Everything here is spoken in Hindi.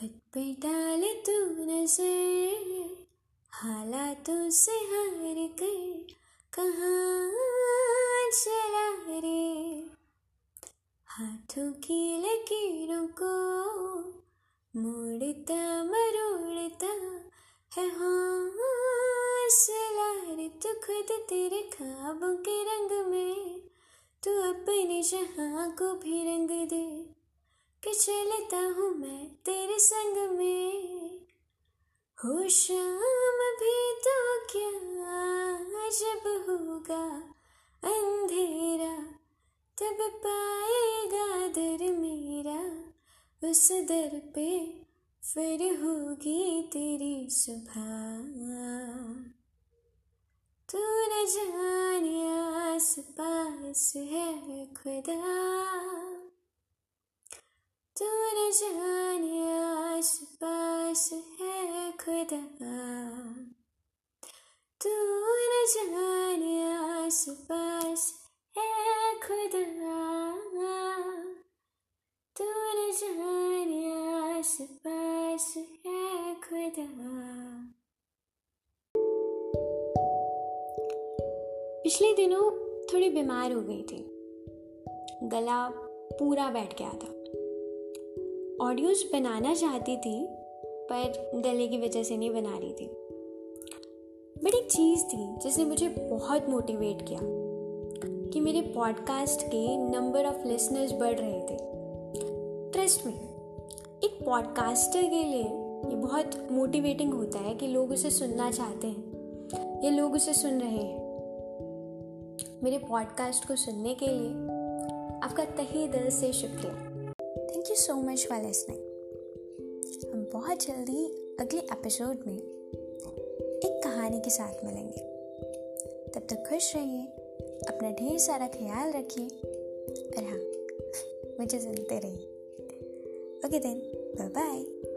खुद पे डाले तू नज़र हालातों से हार कर कहाँ चला रे। हाथों की लकीरों को मोड़ता मरोड़ता है हौसला रे। तू खुद तेरे ख्वाबों के रंग में, तू अपने जहाँ को भी रंग दे। कि चलता हूँ मैं तेरे संग में। हो शाम भी तो क्या जब होगा? अंधेरा तब पाएगा दर मेरा। उस दर पे फिर होगी तेरी सुबह तू न जाने आस पास है खुदा। तू न जाने आस पास है खुदा तू न जाने आस पास है खुदा जाने आस पास है खुदा पिछले दिनों थोड़ी बीमार हो गई थी। गला पूरा बैठ गया था। ऑडियोज बनाना चाहती थी, पर गले की वजह से नहीं बना रही थी। बट एक चीज़ थी जिसने मुझे बहुत मोटिवेट किया, कि मेरे पॉडकास्ट के नंबर ऑफ़ लिसनर्स बढ़ रहे थे। ट्रस्ट में एक पॉडकास्टर के लिए ये बहुत मोटिवेटिंग होता है कि लोग उसे सुनना चाहते हैं, या लोग उसे सुन रहे हैं। मेरे पॉडकास्ट को सुनने के लिए आपका तहे दिल से शुक्रिया। सो मच फॉर लिसनिंग हम बहुत जल्दी अगले एपिसोड में एक कहानी के साथ मिलेंगे। तब तक खुश रहिए, अपना ढेर सारा ख्याल रखिए, और हाँ मुझे सुनते रहिए। Okay then bye bye